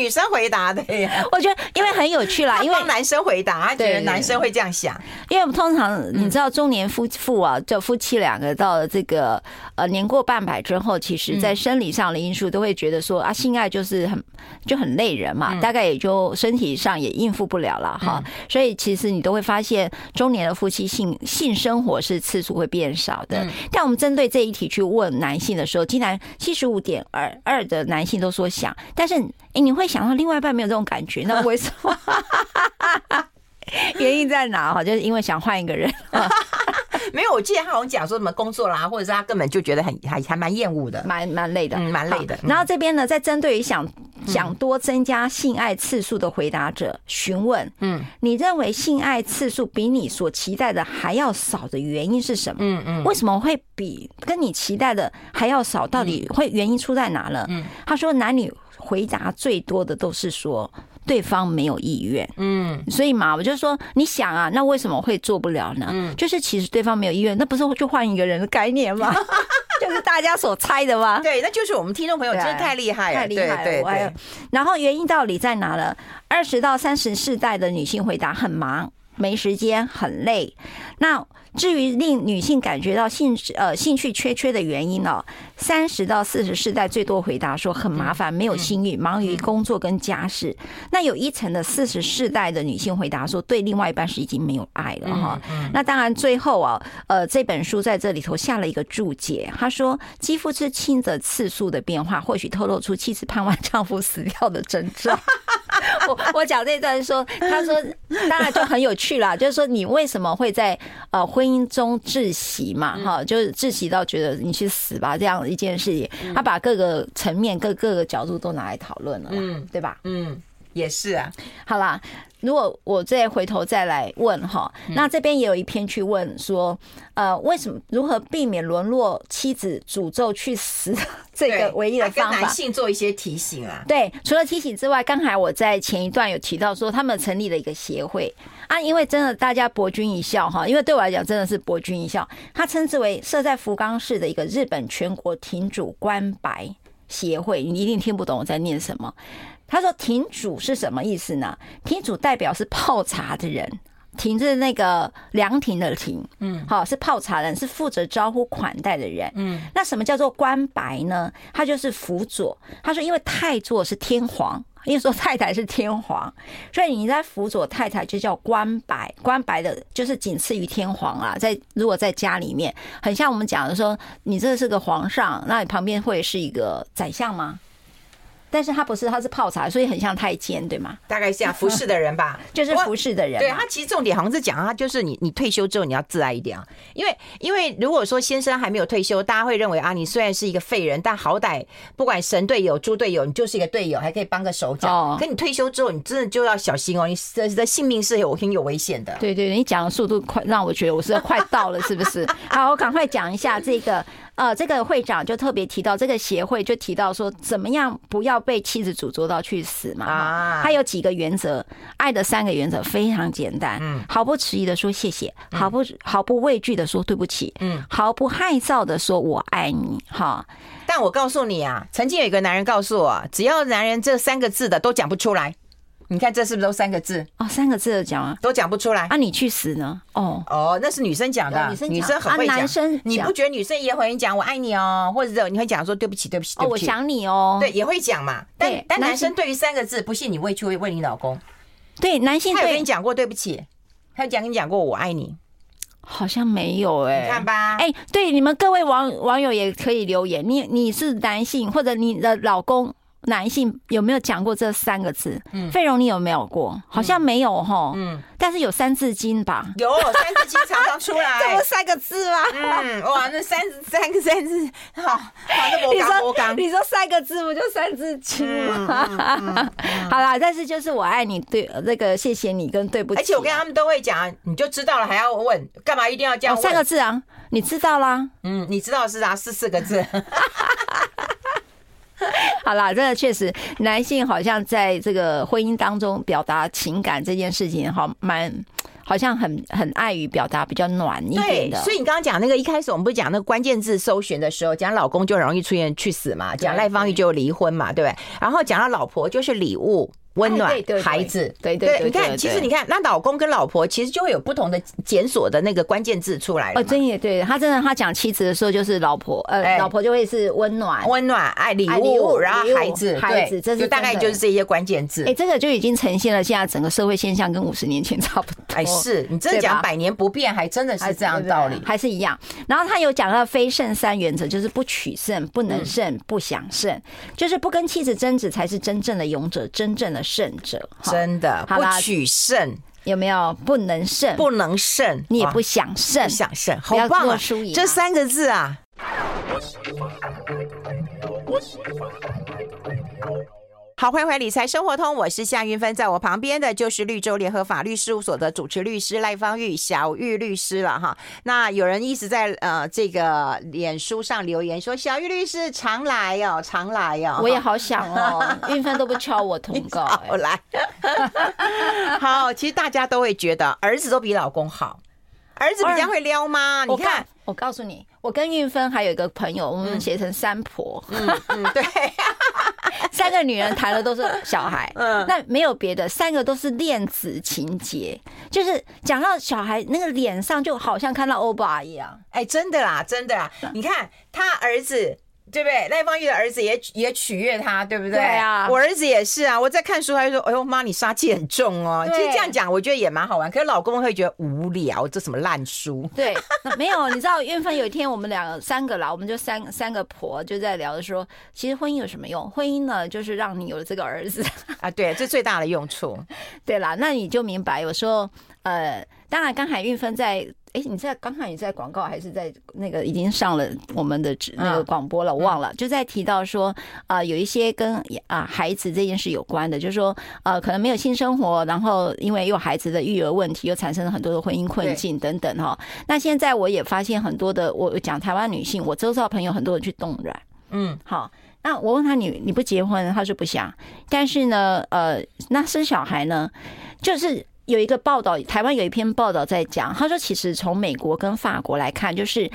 女生回答的呀。我觉得因为很有趣啦，因为男生回答，他觉得男生会这样想。因为我们通常你知道，中年夫妇啊，就夫妻两个到了这个呃年过半百之后，其实在生理上的因素都会觉得说啊，性爱就是很就很累人嘛，大概也就身体上也应付不了了哈。所以其实你都会发现，中年的夫妻性性生活是次数会变少的。但我们针对这一题去问男性的时候，竟然七十五点二二的男性都说想，但是。哎，你会想到另外一半没有这种感觉，那为什么？原因在哪？哈，就是因为想换一个人。没有，我记得他好像讲说什么工作啦，或者是他根本就觉得很还还蛮厌恶的，蛮蛮累的，嗯，蛮累的。然后这边呢，在针对于想想多增加性爱次数的回答者询问，嗯，你认为性爱次数比你所期待的还要少的原因是什么？嗯嗯，为什么会比跟你期待的还要少？到底会原因出在哪呢？嗯，他说男女回答最多的都是说。对方没有意愿，嗯，所以嘛，我就说，你想啊，那为什么会做不了呢？嗯，就是其实对方没有意愿，那不是就换一个人的概念吗？就是大家所猜的吗？对，那就是我们听众朋友真的太厉害了，太厉害了。对对对。然后原因到底在哪了？二十到三十世代的女性回答很忙，没时间，很累。那至于令女性感觉到兴呃兴趣缺缺的原因呢？三十到四十世代最多回答说很麻烦，没有性欲，忙于工作跟家事。那有一层的四十世代的女性回答说，对另外一半是已经没有爱了哈。那当然最后啊，呃，这本书在这里头下了一个注解，他说肌肤之亲的次数的变化，或许透露出妻子盼望丈夫死掉的征兆。我 我讲这段说，他说当然就很有趣啦，就是说你为什么会在呃婚姻中窒息嘛？哈，就是窒息到觉得你去死吧这样一件事情，他把各个层面、各各个角度都拿来讨论了，嗯，对吧？嗯，也是啊。好啦，如果我再回头再来问哈，那这边也有一篇去问说，呃，为什么如何避免沦落妻子诅咒去死？这个唯一的方法，跟男性做一些提醒啊。对，除了提醒之外，刚才我在前一段有提到说，他们成立了一个协会啊，因为真的大家博君一笑哈，因为对我来讲真的是博君一笑。他称之为设在福冈市的一个日本全国停主关白协会，你一定听不懂我在念什么。他说亭主是什么意思呢？亭主代表是泡茶的人。亭是那个凉亭的亭，嗯，好，是泡茶人，是负责招呼款待的人，嗯。那什么叫做官白呢？他就是辅佐。他说，因为太座是天皇，因为说太太是天皇，所以你在辅佐太太就叫官白。官白的就是仅次于天皇啊。在如果在家里面，很像我们讲的说，你这是个皇上，那你旁边会是一个宰相吗？但是他不是，他是泡茶，所以很像太监，对吗？大概是这样，服侍的人吧，就是服侍的人。对，他其实重点好像是讲，他就是你，你退休之后你要自爱一点啊。因为，因为如果说先生还没有退休，大家会认为啊，你虽然是一个废人，但好歹不管神队友、猪队友，你就是一个队友，还可以帮个手脚。哦。可你退休之后，你真的就要小心哦，你的的性命是有很有危险的。对对对，你讲的速度快，让我觉得我是快到了，是不是？好，我赶快讲一下这个。呃，这个会长就特别提到，这个协会就提到说，怎么样不要被妻子诅咒到去死嘛？啊，他有几个原则，爱的三个原则非常简单，嗯，毫不迟疑的说谢谢，毫不毫不畏惧的说对不起，嗯，毫不害臊的说我爱你，哈。但我告诉你啊，曾经有一个男人告诉我，只要男人这三个字的都讲不出来。你看这是不是都三个字？哦，三个字的讲啊，都讲不出来。啊，你去死呢？哦哦，那是女生讲的，女生很会讲。男生你不觉得女生也会讲我爱你哦，或者你会讲说对不起，对不起，对不起，我想你哦。对，也会讲嘛。但但男生对于三个字，不信你会去问问你老公。对，男性他有跟你讲过对不起，他有讲跟你讲过我爱你。好像没有哎、欸，你看吧。哎、欸，对，你们各位网网友也可以留言，你你是男性或者你的老公。男性有没有讲过这三个字？嗯，费荣，你有没有过？好像没有哈。嗯，但是有三字经吧？有三字经常常出来，这不三个字吗？嗯，哇，那三三个三字，好，好，那我刚我刚，你说三个字不就三字经吗？好啦，但是就是我爱你，对那个谢谢你跟对不起，而且我跟他们都会讲，你就知道了还要问，干嘛一定要这样？三个字啊，你知道啦？嗯，你知道是啥，是四个字。好啦，真的确实，男性好像在这个婚姻当中表达情感这件事情，好蛮好像很很爱于表达，比较暖一点的。所以你刚刚讲那个一开始我们不是讲那个关键字搜寻的时候，讲老公就容易出现去死嘛，讲赖芳玉就离婚嘛，对不对？然后讲到老婆就是礼物。温暖孩子，对对对，你看，其实你看，那老公跟老婆其实就会有不同的检索的那个关键字出来。哦，真也对，他真的，他讲妻子的时候就是老婆，呃，老婆就会是温暖、温暖、爱礼物，然后孩子，孩子，这是大概就是这些关键字。哎，这个就已经呈现了现在整个社会现象跟五十年前差不多。哎，是你真的讲百年不变，还真的是这样道理，还是一样。然后他有讲到非胜三原则，就是不取胜、不能胜、不想胜，就是不跟妻子争执才是真正的勇者，真正的胜者。真的不取胜，有没有不能胜？不能胜，你也不想胜，想胜，好棒啊！这三个字啊。好，欢迎回理财生活通，我是夏云芬，在我旁边的就是绿洲联合法律事务所的主持律师赖芳玉，小玉律师了哈。那有人一直在呃这个脸书上留言说，小玉律师常来哦，常来哦。我也好想哦，云芬都不敲我通告，我来。好，其实大家都会觉得儿子都比老公好，儿子比较会撩吗？你看，我告诉你，我跟运芬还有一个朋友，我们写成三婆。嗯嗯，对。三个女人谈的都是小孩，嗯，那没有别的，三个都是恋子情节，就是讲到小孩那个脸上就好像看到欧巴一样，哎，真的啦，真的啦，你看他儿子。对不对？赖芳玉的儿子也也取悦他，对不对？对啊，我儿子也是啊。我在看书，他就说：“哎呦妈，你杀气很重哦。”其实这样讲，我觉得也蛮好玩。可是老公会觉得无聊，这什么烂书？对，没有。你知道，韵芬有一天，我们两个三个啦，我们就三三个婆就在聊的说，其实婚姻有什么用？婚姻呢，就是让你有了这个儿子 啊，对，这最大的用处。对啦，那你就明白，有时候呃，当然刚才运芬在。哎，你在刚才你在广告还是在那个已经上了我们的那个广播了？我忘了，就在提到说啊、呃，有一些跟啊孩子这件事有关的，就是说呃，可能没有性生活，然后因为有孩子的育儿问题，又产生了很多的婚姻困境等等哈。那现在我也发现很多的，我讲台湾女性，我周遭朋友很多人去冻卵，嗯，好，那我问他你你不结婚，他说不想，但是呢，呃，那生小孩呢，就是。有一个报道，台湾有一篇报道在讲，他说，其实从美国跟法国来看，就是，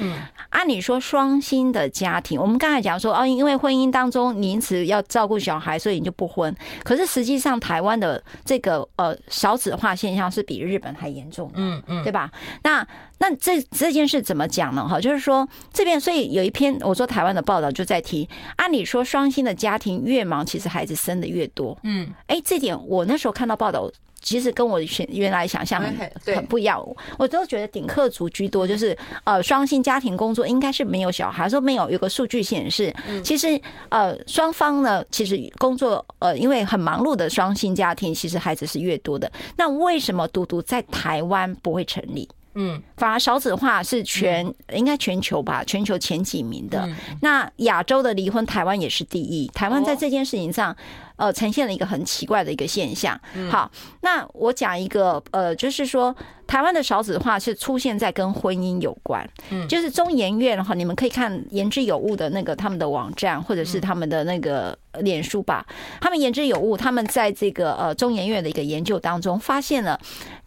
按理说双薪的家庭，我们刚才讲说，哦，因为婚姻当中你因此要照顾小孩，所以你就不婚。可是实际上，台湾的这个呃少子化现象是比日本还严重的，嗯嗯，对吧？那那这这件事怎么讲呢？哈，就是说这边，所以有一篇我说台湾的报道就在提，按理说双薪的家庭越忙，其实孩子生的越多。嗯，哎，这点我那时候看到报道。其实跟我原原来想象很很不一样，我都觉得顶客族居多，就是呃双薪家庭工作应该是没有小孩，说没有。有个数据显示，其实呃双方呢，其实工作呃因为很忙碌的双薪家庭，其实孩子是越多的。那为什么独独在台湾不会成立？嗯，反而少子化是全应该全球吧，全球前几名的。那亚洲的离婚，台湾也是第一。台湾在这件事情上。呃，呈现了一个很奇怪的一个现象。好，那我讲一个，呃，就是说，台湾的少子化是出现在跟婚姻有关。嗯，就是中研院哈，你们可以看言之有物的那个他们的网站，或者是他们的那个脸书吧。他们言之有物，他们在这个呃中研院的一个研究当中，发现了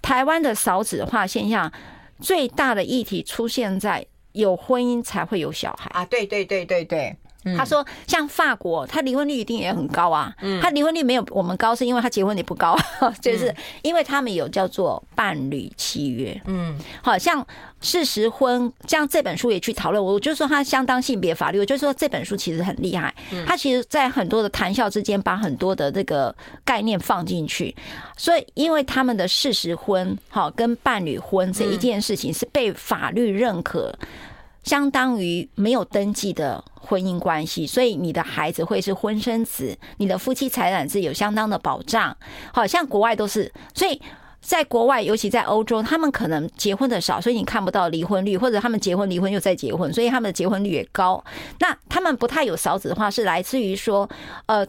台湾的少子化现象最大的议题出现在有婚姻才会有小孩啊。对对对对对。他说，像法国，他离婚率一定也很高啊。他离婚率没有我们高，是因为他结婚率不高，就是因为他们有叫做伴侣契约。嗯，好像事实婚，像这本书也去讨论。我就说他相当性别法律，我就说这本书其实很厉害。他其实在很多的谈笑之间，把很多的这个概念放进去。所以，因为他们的事实婚，好跟伴侣婚这一件事情是被法律认可。相当于没有登记的婚姻关系，所以你的孩子会是婚生子，你的夫妻财产是有相当的保障。好像国外都是，所以在国外，尤其在欧洲，他们可能结婚的少，所以你看不到离婚率，或者他们结婚离婚又再结婚，所以他们的结婚率也高。那他们不太有少子的话，是来自于说，呃，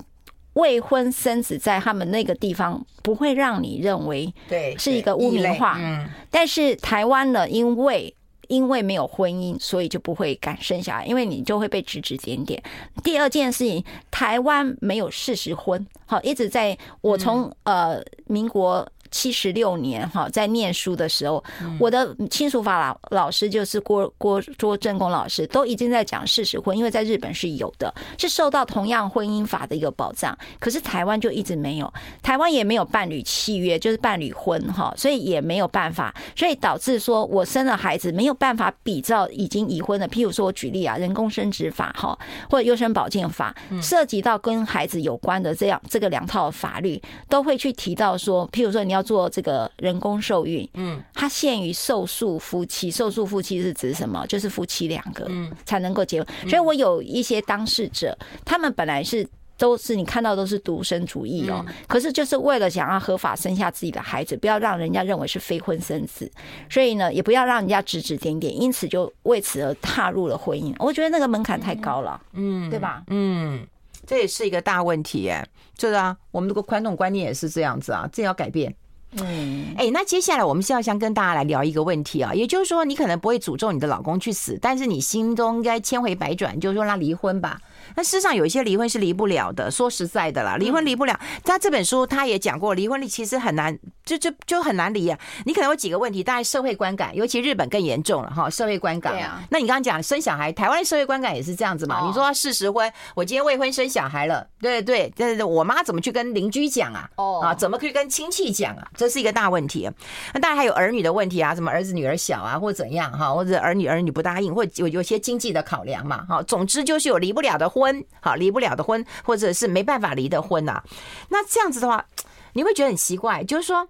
未婚生子在他们那个地方不会让你认为对是一个污名化。嗯，但是台湾呢，因为因为没有婚姻，所以就不会敢生小孩，因为你就会被指指点点。第二件事情，台湾没有事实婚，好，一直在我从呃民国。七十六年哈，在念书的时候，我的亲属法老老师就是郭郭郭正公老师，都已经在讲事实婚，因为在日本是有的，是受到同样婚姻法的一个保障。可是台湾就一直没有，台湾也没有伴侣契约，就是伴侣婚哈，所以也没有办法，所以导致说我生了孩子没有办法比照已经已婚的，譬如说我举例啊，人工生殖法哈，或者优生保健法，涉及到跟孩子有关的这样这个两套法律，都会去提到说，譬如说你要。做这个人工受孕，嗯，它限于受诉夫妻，受诉夫妻是指什么？就是夫妻两个，嗯，才能够结婚。所以我有一些当事者，他们本来是都是你看到都是独生主义哦，可是就是为了想要合法生下自己的孩子，不要让人家认为是非婚生子，所以呢，也不要让人家指指点点，因此就为此而踏入了婚姻。我觉得那个门槛太高了，嗯，对吧？嗯，这也是一个大问题，哎，是啊，我们这个传统观念也是这样子啊，这要改变。嗯，哎，那接下来我们是要想跟大家来聊一个问题啊，也就是说，你可能不会诅咒你的老公去死，但是你心中应该千回百转，就是说那离婚吧。那事实上有一些离婚是离不了的，说实在的啦，离婚离不了。他这本书他也讲过，离婚其实很难，就就就很难离啊。你可能有几个问题，当然社会观感，尤其日本更严重了哈，社会观感。对啊。那你刚刚讲生小孩，台湾的社会观感也是这样子嘛？你说事实婚，我今天未婚生小孩了，对对对对，我妈怎么去跟邻居讲啊？哦啊，怎么去跟亲戚讲啊？这是一个大问题。那当然还有儿女的问题啊，什么儿子女儿小啊，或者怎样哈，或者儿女儿女不答应，或者有有些经济的考量嘛。哈，总之就是有离不了的婚，好离不了的婚，或者是没办法离的婚呐、啊。那这样子的话，你会觉得很奇怪，就是说，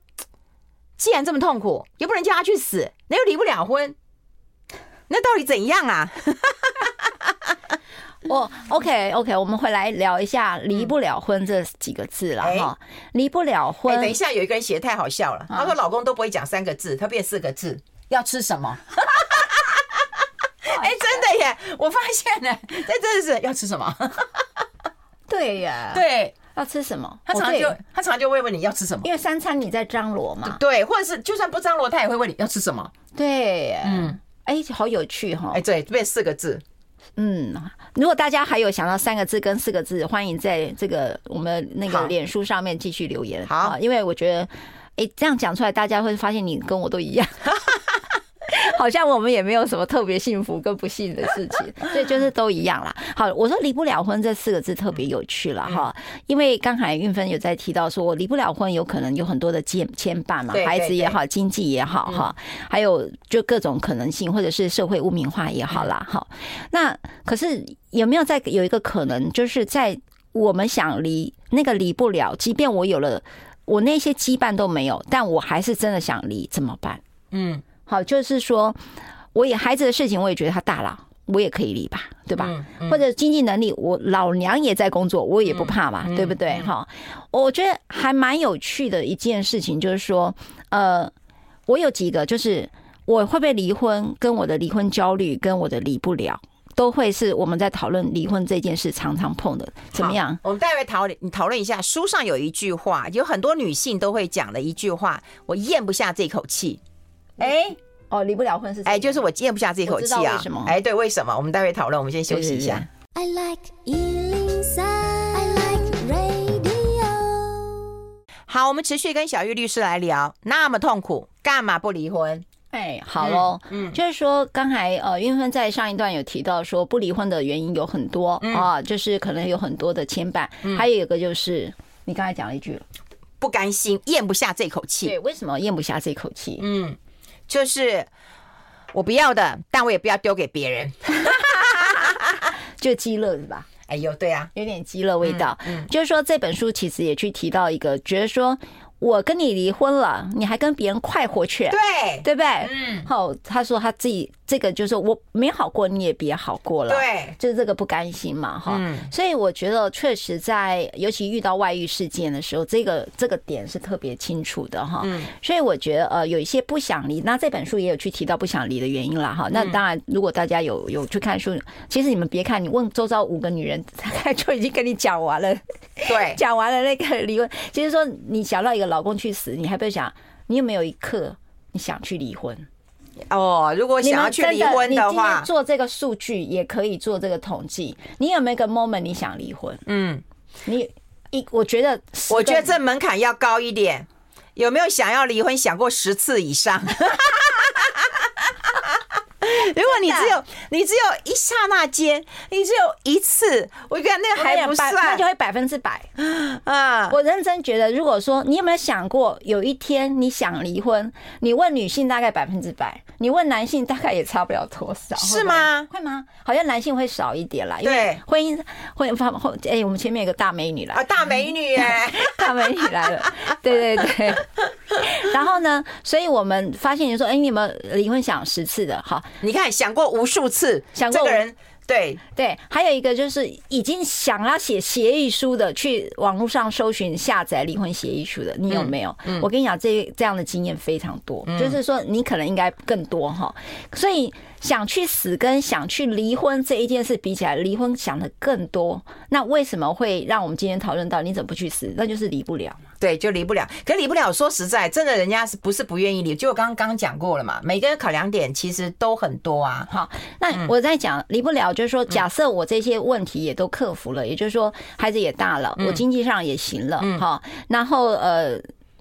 既然这么痛苦，又不能叫他去死，那又离不了婚，那到底怎样啊？我、oh,，OK OK，我们回来聊一下“离不了婚”这几个字了哈。离、欸、不了婚、欸，等一下有一个人写的太好笑了，他说老公都不会讲三个字，他变四个字，要吃什么？我发现呢，这真的是要吃什么？对呀，对，要吃什么？他常常就他常常就会问你要吃什么，因为三餐你在张罗嘛。对，或者是就算不张罗，他也会问你要吃什么。对，嗯，哎，好有趣哈！哎，对，变四个字。嗯，如果大家还有想到三个字跟四个字，欢迎在这个我们那个脸书上面继续留言。好，因为我觉得，哎，这样讲出来，大家会发现你跟我都一样。好像我们也没有什么特别幸福跟不幸的事情，所以就是都一样啦。好，我说离不了婚这四个字特别有趣了哈，因为刚才运芬有在提到说，我离不了婚有可能有很多的牵牵绊嘛，孩子也好，经济也好哈，还有就各种可能性，或者是社会污名化也好啦。哈，那可是有没有再有一个可能，就是在我们想离那个离不了，即便我有了我那些羁绊都没有，但我还是真的想离，怎么办？嗯。好，就是说，我也孩子的事情，我也觉得他大了，我也可以离吧，对吧？嗯嗯、或者经济能力，我老娘也在工作，我也不怕嘛，嗯、对不对？哈、嗯，我觉得还蛮有趣的一件事情，就是说，呃，我有几个，就是我会不会离婚，跟我的离婚焦虑，跟我的离不了，都会是我们在讨论离婚这件事常常碰的。怎么样？我们待会讨论，你讨论一下。书上有一句话，有很多女性都会讲的一句话，我咽不下这口气。哎，哦，离不了婚是？哎，就是我咽不下这口气啊！为什么？哎，对，为什么？我们待会讨论。我们先休息一下。I like 103, I like radio。好，我们持续跟小玉律师来聊。那么痛苦，干嘛不离婚？哎，好喽，嗯，就是说刚才呃，韵芬在上一段有提到说不离婚的原因有很多啊，就是可能有很多的牵绊，还有一个就是你刚才讲了一句，不甘心，咽不下这口气。对，为什么咽不下这口气？嗯，就是我不要的，但我也不要丢给别人，就鸡肋是吧？哎呦，对啊，有点鸡肋味道。嗯，就是说这本书其实也去提到一个，觉得说。我跟你离婚了，你还跟别人快活去？对，对不对？嗯。好，他说他自己这个就是我没好过，你也别好过了。对，就是这个不甘心嘛，哈。嗯。所以我觉得确实在尤其遇到外遇事件的时候，这个这个点是特别清楚的哈。嗯。所以我觉得呃有一些不想离，那这本书也有去提到不想离的原因了哈。那当然，如果大家有有去看书，其实你们别看，你问周遭五个女人，大概就已经跟你讲完了。对，讲完了那个离婚，其实说你想到一个。老公去死，你还不会想？你有没有一刻你想去离婚？哦，如果想要去离婚的话，做这个数据也可以做这个统计。你有没有一个 moment 你想离婚？嗯，你一我觉得，我觉得这门槛要高一点。有没有想要离婚想过十次以上？如果你只有你只有一刹那间，你只有一次，我觉得那个还不算，那就会百分之百啊！我认真觉得，如果说你有没有想过，有一天你想离婚，你问女性大概百分之百，你问男性大概也差不了多少，是吗？会吗？好像男性会少一点啦，因为婚姻婚姻发后，哎，我们前面有个大美女来啊，大美女哎，大美女来了，对对对。然后呢，所以我们发现你说，哎，你们离婚想十次的，好。你看，想过无数次，想过这个人，对对，还有一个就是已经想要写协议书的，去网络上搜寻下载离婚协议书的，你有没有？嗯，我跟你讲，这这样的经验非常多，就是说你可能应该更多哈，所以。想去死跟想去离婚这一件事比起来，离婚想的更多。那为什么会让我们今天讨论到你怎么不去死？那就是离不了嘛。对，就离不了。可离不了，说实在，真的人家是不是不愿意离？就我刚刚讲过了嘛，每个人考量点其实都很多啊。好，那我在讲离不了，就是说，假设我这些问题也都克服了，也就是说，孩子也大了，我经济上也行了，好，然后呃。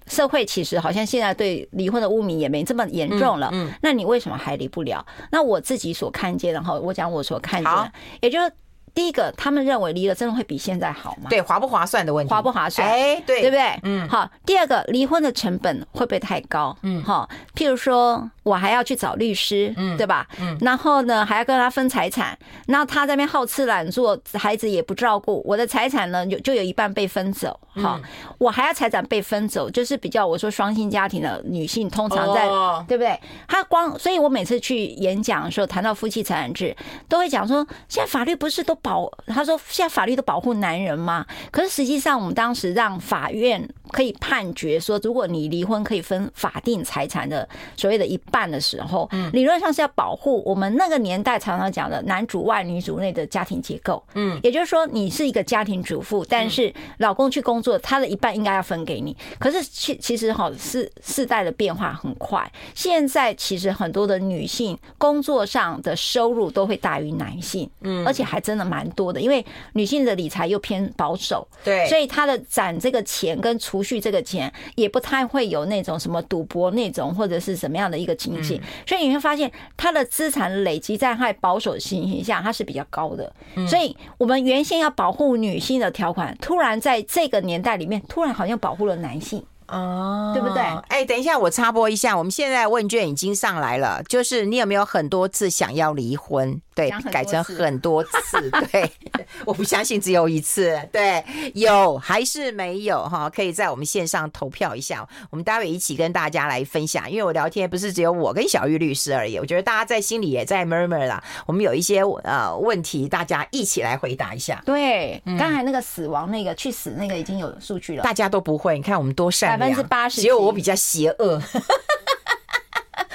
社会其实好像现在对离婚的污名也没这么严重了，嗯，那你为什么还离不了？那我自己所看见然后，我讲我所看见，也就是。第一个，他们认为离了真的会比现在好吗？对，划不划算的问题，划不划算？哎，对，对不对？嗯，好。第二个，离婚的成本会不会太高？嗯，好。譬如说我还要去找律师，嗯，对吧？嗯，然后呢，还要跟他分财产，然后他在那边好吃懒做，孩子也不照顾，我的财产呢，就就有一半被分走。好，我还要财产被分走，就是比较我说双薪家庭的女性，通常在，对不对？他光，所以我每次去演讲的时候，谈到夫妻财产制，都会讲说，现在法律不是都。保他说，现在法律都保护男人吗？可是实际上，我们当时让法院可以判决说，如果你离婚可以分法定财产的所谓的一半的时候，理论上是要保护我们那个年代常常讲的男主外女主内的家庭结构。嗯，也就是说，你是一个家庭主妇，但是老公去工作，他的一半应该要分给你。可是其其实哈，世世代的变化很快，现在其实很多的女性工作上的收入都会大于男性，嗯，而且还真的。蛮多的，因为女性的理财又偏保守，对，所以她的攒这个钱跟储蓄这个钱也不太会有那种什么赌博那种或者是什么样的一个情形，所以你会发现她的资产累积在她保守情形下，它是比较高的。所以我们原先要保护女性的条款，突然在这个年代里面，突然好像保护了男性。哦，对不对？哎，等一下，我插播一下，我们现在问卷已经上来了，就是你有没有很多次想要离婚？对，改成很多次。对，我不相信只有一次。对，有还是没有？哈，可以在我们线上投票一下，我们待会一起跟大家来分享。因为我聊天不是只有我跟小玉律师而已，我觉得大家在心里也在 murmur 啦。我们有一些呃问题，大家一起来回答一下。对，刚才那个死亡那个去死那个已经有数据了，大家都不会。你看我们多善分之八十，只有我比较邪恶。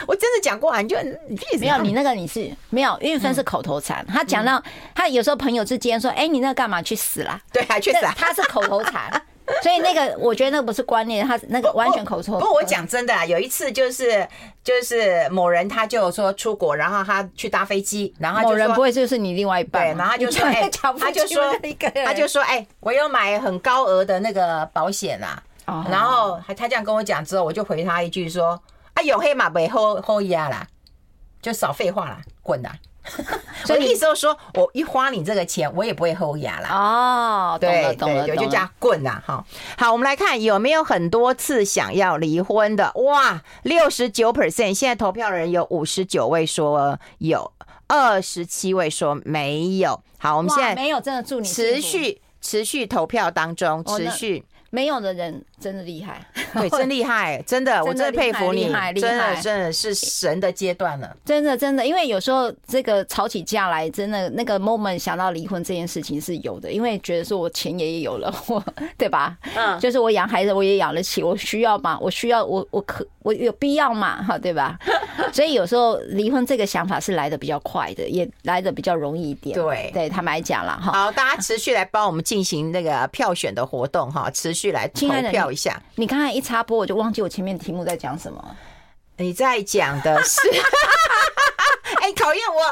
我真的讲过啊，你就没有你那个你是没有，韵芬是口头禅。他讲到他有时候朋友之间说：“哎，你那个干嘛去死啦？”对，啊去死。他是口头禅，所以那个我觉得那个不是观念，他那个完全口头。不过我讲真的啊，有一次就是就是某人他就说出国，然后他去搭飞机，然后某人不会就是你另外一半，然后他就说：“哎，他就说他就说哎，我有买很高额的那个保险啊。”然后他他这样跟我讲之后，我就回他一句说：“啊，有黑马没后后压啦，就少废话啦，滚啦！所以我意思就是说，我一花你这个钱，我也不会后牙啦。哦，懂了，懂了，就叫滚啦。哈，好，我们来看有没有很多次想要离婚的？哇，六十九 percent，现在投票的人有五十九位说有，二十七位说没有。好，我们现在没有，真的祝你持续持续投票当中，持续。没有的人真的厉害，对，真厉害，真的，我真的佩服你，真的真的是神的阶段了，真的真的，因为有时候这个吵起架来，真的那个 moment 想到离婚这件事情是有的，因为觉得说我钱也有了，我对吧？嗯，就是我养孩子我也养得起，我需要嘛，我需要我我可我有必要嘛，哈，对吧？所以有时候离婚这个想法是来的比较快的，也来的比较容易一点。对，对他们来讲了哈。好，大家持续来帮我们进行那个票选的活动哈，持续。去来投票一下。你刚才一插播，我就忘记我前面题目在讲什么。你在讲的是，哎，考验我，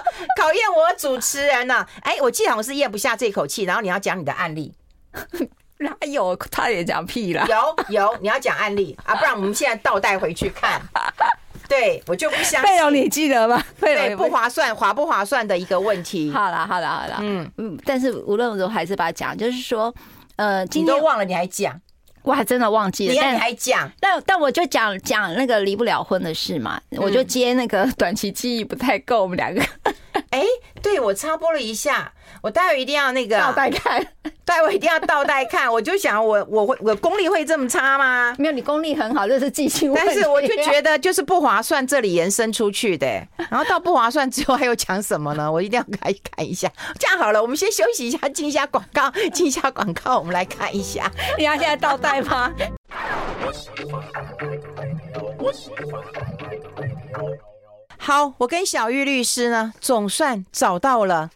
考验我主持人呢？哎，我记得我是咽不下这口气，然后你要讲你的案例。哪有？他也讲屁了。有有，你要讲案例啊，不然我们现在倒带回去看。对，我就不相信。费用你记得吗？对，不划算，划不划算的一个问题。好了，好了，好了。嗯嗯，但是无论如何，还是把它讲，就是说。呃，今天都忘了，你还讲？我还真的忘记了。你还讲？但但我就讲讲那个离不了婚的事嘛，我就接那个 短期记忆不太够，我们两个。哎，对，我插播了一下。我待会一定要那个倒带看，待会一定要倒带看。我就想我，我我会我功力会这么差吗？没有，你功力很好，这是记性。但是我就觉得就是不划算，这里延伸出去的，然后到不划算之后还有讲什么呢？我一定要看看一下。这样好了，我们先休息一下，进一下广告，进一下广告，我们来看一下。你要现在倒带吗？好，我跟小玉律师呢，总算找到了。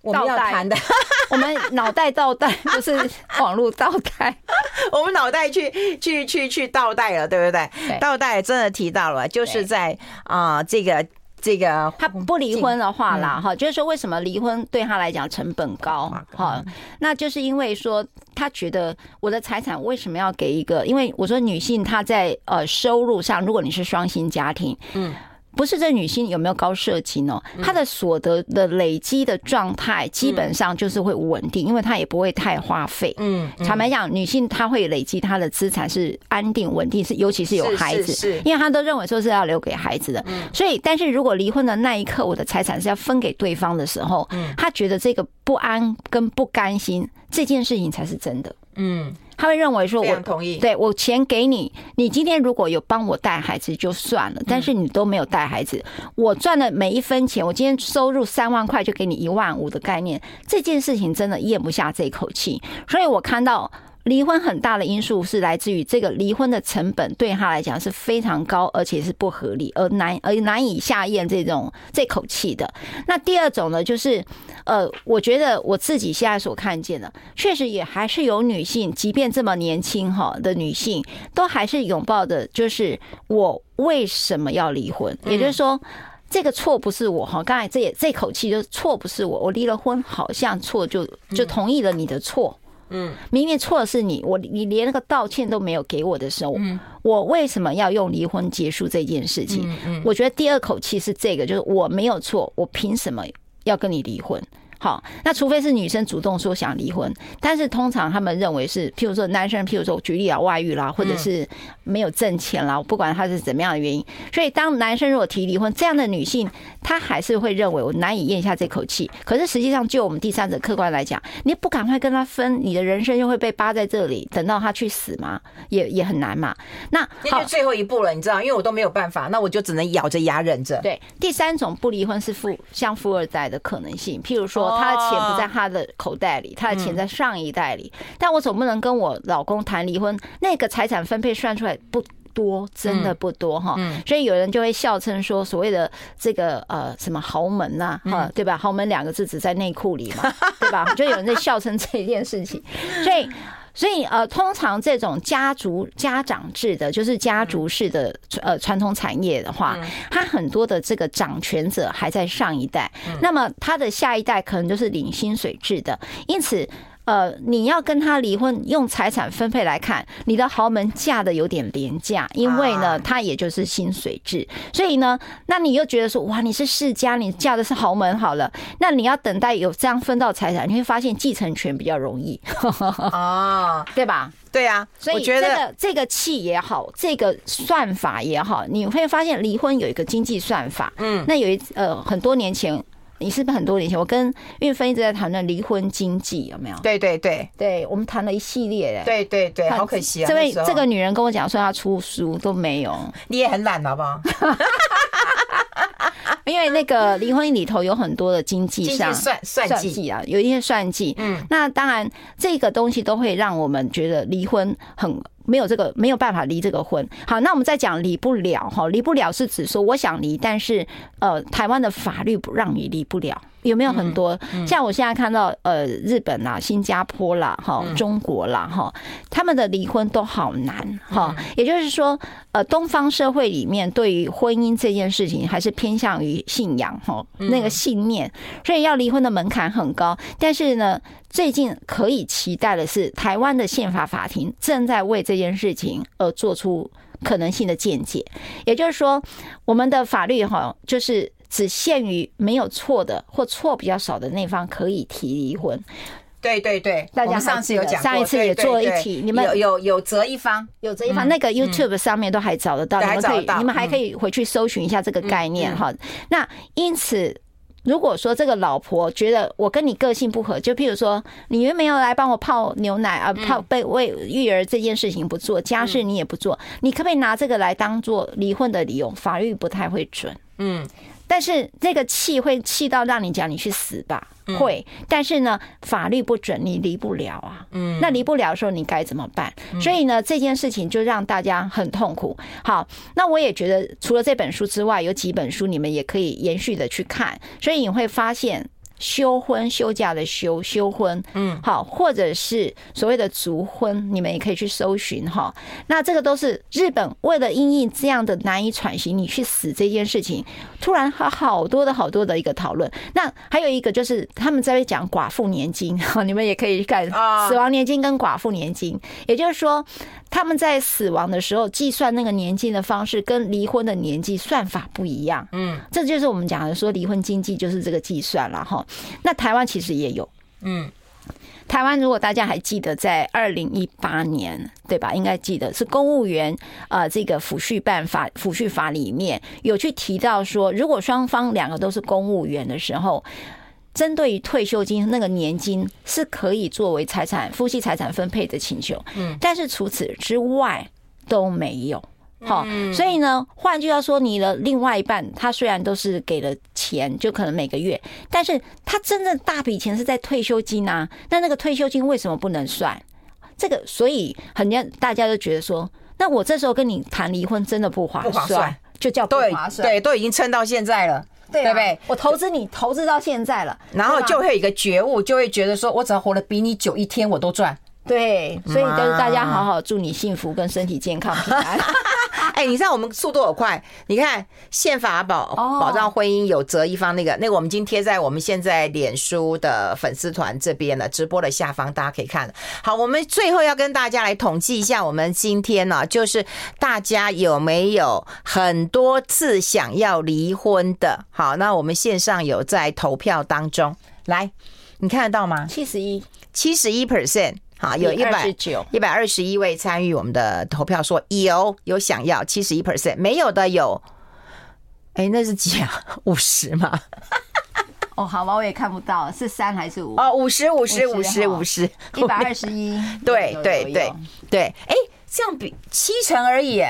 我们要谈的，我们脑袋倒带，不是网络倒带，我们脑袋去去去去倒带了，对不对？倒带真的提到了，就是在啊、呃，这个这个他不离婚的话啦，哈、嗯，就是说为什么离婚对他来讲成本高？哈，那就是因为说他觉得我的财产为什么要给一个？因为我说女性她在呃收入上，如果你是双薪家庭，嗯。不是这女性有没有高社经哦，她的所得的累积的状态基本上就是会稳定，因为她也不会太花费。嗯，坦白讲，女性她会累积她的资产是安定稳定，是尤其是有孩子，是因为她都认为说是要留给孩子的。所以，但是如果离婚的那一刻，我的财产是要分给对方的时候，她觉得这个不安跟不甘心这件事情才是真的。嗯。他会认为说，我同意，对我钱给你，你今天如果有帮我带孩子就算了，但是你都没有带孩子，我赚的每一分钱，我今天收入三万块就给你一万五的概念，这件事情真的咽不下这口气，所以我看到。离婚很大的因素是来自于这个离婚的成本对他来讲是非常高，而且是不合理，而难而难以下咽这种这口气的。那第二种呢，就是呃，我觉得我自己现在所看见的，确实也还是有女性，即便这么年轻哈的女性，都还是拥抱的，就是我为什么要离婚？也就是说，这个错不是我哈，刚才这也这口气就是错不是我，我离了婚好像错就就同意了你的错。嗯，明明错的是你，我你连那个道歉都没有给我的时候，嗯，我为什么要用离婚结束这件事情？嗯嗯，我觉得第二口气是这个，就是我没有错，我凭什么要跟你离婚？好，那除非是女生主动说想离婚，但是通常他们认为是，譬如说男生，譬如说举例啊，外遇啦，或者是没有挣钱啦，不管他是怎么样的原因，所以当男生如果提离婚，这样的女性她还是会认为我难以咽下这口气。可是实际上，就我们第三者客观来讲，你不赶快跟他分，你的人生就会被扒在这里，等到他去死吗？也也很难嘛。那那就最后一步了，你知道，因为我都没有办法，那我就只能咬着牙忍着。对，第三种不离婚是富像富二代的可能性，譬如说。他的钱不在他的口袋里，他的钱在上一代里。但我总不能跟我老公谈离婚，那个财产分配算出来不多，真的不多哈。所以有人就会笑称说，所谓的这个呃什么豪门呐，哈，对吧？豪门两个字只在内裤里嘛，对吧？就有人在笑称这件事情，所以。所以呃，通常这种家族家长制的，就是家族式的呃传统产业的话，它很多的这个掌权者还在上一代，那么他的下一代可能就是领薪水制的，因此呃，你要跟他离婚，用财产分配来看，你的豪门嫁的有点廉价，因为呢，他也就是薪水制，所以呢，那你又觉得说，哇，你是世家，你嫁的是豪门，好了，那你要等待有这样分到财产，你会发现继承权比较容易，哦，对吧？对啊，所以这个这个气也好，这个算法也好，你会发现离婚有一个经济算法，嗯，那有一呃很多年前。你是不是很多年前，我跟运芬一直在谈论离婚经济有没有？对对对对，我们谈了一系列的。对对对，好可惜啊！这位这个女人跟我讲说要出书都没有，你也很懒好不好？因为那个离婚里头有很多的经济上算算计啊，有一些算计。嗯，那当然这个东西都会让我们觉得离婚很。没有这个没有办法离这个婚。好，那我们再讲离不了哈，离不了是指说我想离，但是呃，台湾的法律不让你离不了。有没有很多？像我现在看到呃，日本啦、新加坡啦、哈、中国啦、哈，他们的离婚都好难哈。也就是说，呃，东方社会里面对于婚姻这件事情还是偏向于信仰哈，那个信念，所以要离婚的门槛很高。但是呢，最近可以期待的是，台湾的宪法法庭正在为这件事情而做出可能性的见解。也就是说，我们的法律哈，就是。只限于没有错的或错比较少的那方可以提离婚。对对对，大家上次有讲，上一次也做了一题，你们有有有择一方，有择一方，那个 YouTube 上面都还找得到，你们可以，你们还可以回去搜寻一下这个概念哈。那因此，如果说这个老婆觉得我跟你个性不合，就譬如说你又没有来帮我泡牛奶啊，泡被喂育儿这件事情不做，家事你也不做，你可不可以拿这个来当做离婚的理由？法律不太会准，嗯。但是这个气会气到让你讲你去死吧，会。但是呢，法律不准你离不了啊。嗯，那离不了的时候你该怎么办？所以呢，这件事情就让大家很痛苦。好，那我也觉得除了这本书之外，有几本书你们也可以延续的去看。所以你会发现。休婚休假的休休婚，嗯，好，或者是所谓的族婚，你们也可以去搜寻哈。那这个都是日本为了因应这样的难以喘息，你去死这件事情，突然好好多的好多的一个讨论。那还有一个就是他们在讲寡妇年金，你们也可以看死亡年金跟寡妇年金，也就是说。他们在死亡的时候计算那个年纪的方式跟离婚的年纪算法不一样，嗯，这就是我们讲的说离婚经济就是这个计算了哈。那台湾其实也有，嗯，台湾如果大家还记得，在二零一八年对吧？应该记得是公务员啊，这个抚恤办法抚恤法里面有去提到说，如果双方两个都是公务员的时候。针对于退休金那个年金是可以作为财产夫妻财产分配的请求，嗯，但是除此之外都没有，好，所以呢，换句话说，你的另外一半他虽然都是给了钱，就可能每个月，但是他真正大笔钱是在退休金啊，那那个退休金为什么不能算？这个，所以很多大家都觉得说，那我这时候跟你谈离婚真的不划算，就叫不划算，对，都已经撑到现在了。对不对？我投资你投资到现在了，然后就会有一个觉悟，就会觉得说，我只要活得比你久一天，我都赚。对，所以就是大家好好祝你幸福跟身体健康平安。哎，你知道我们速度有快？你看宪法保保障婚姻有责一方那个那个，我们已经贴在我们现在脸书的粉丝团这边了，直播的下方大家可以看。好，我们最后要跟大家来统计一下，我们今天呢，就是大家有没有很多次想要离婚的？好，那我们线上有在投票当中，来，你看得到吗？七十一，七十一 percent。好，有一百一百二十一位参与我们的投票，说有有想要七十一 percent，没有的有，哎，那是几啊？五十吗？哦，好吧，我也看不到是三还是五？哦，五十五十五十五十 一百二十一，对对对对，哎，这样比七成而已，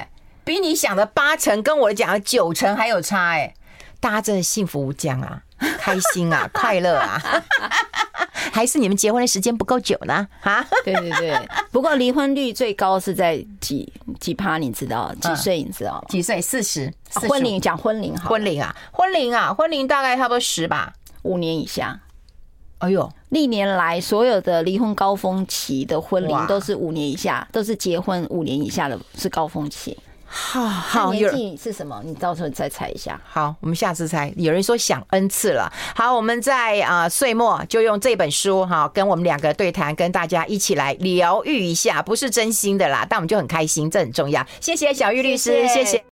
比你想的八成跟我讲的九成还有差，哎，大家真的幸福无疆啊，开心啊，快乐啊。还是你们结婚的时间不够久呢？哈，对对对。不过离婚率最高是在几几趴？你知道几岁？你知道几岁？四十。婚龄讲婚龄哈，婚龄啊，婚龄啊，婚龄大概差不多十吧，五年以下。哎呦，历年来所有的离婚高峰期的婚龄都是五年以下，都是结婚五年以下的是高峰期。好好，年纪是什么？你到时候再猜一下。好，我们下次猜。有人说想 N 次了。好，我们在啊岁末就用这本书哈，跟我们两个对谈，跟大家一起来疗愈一下，不是真心的啦，但我们就很开心，这很重要。谢谢小玉律师，谢谢。谢谢